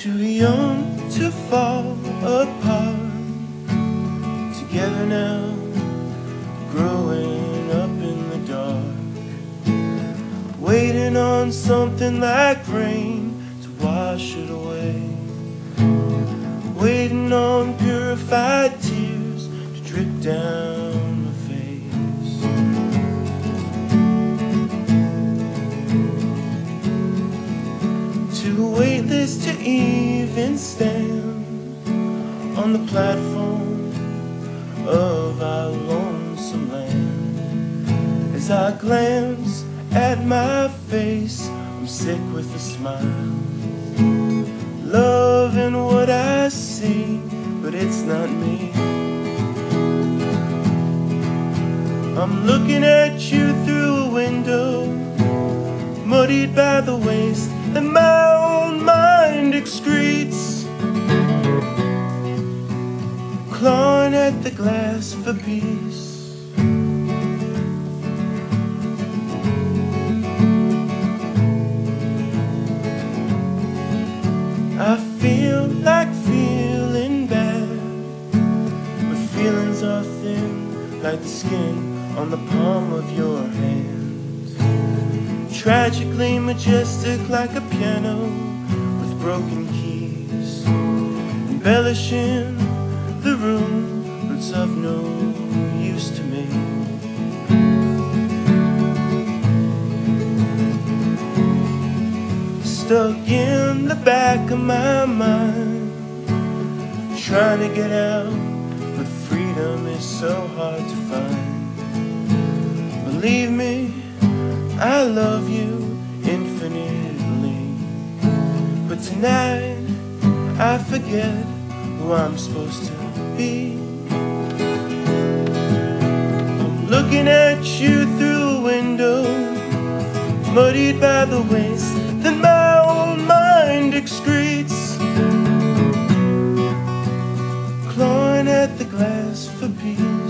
Too young to fall apart. Together now, growing up in the dark. Waiting on something like rain to wash it away. Waiting on purified tears to drip down my face. To even stand on the platform of our lonesome land. As I glance at my face, I'm sick with a smile. Loving what I see, but it's not me. I'm looking at you through a window, muddied by the waste that my excretes. Clawing at the glass for peace. I feel like feeling bad, but feelings are thin like the skin on the palm of your hand. Tragically majestic like a piano broken keys, embellishing the room, it's of no use to me. Stuck in the back of my mind, trying to get out, but freedom is so hard to find. Believe me, I love you But tonight I forget who I'm supposed to be. I'm looking at you through a window, muddied by the waste that my old mind excretes. Clawing at the glass for peace.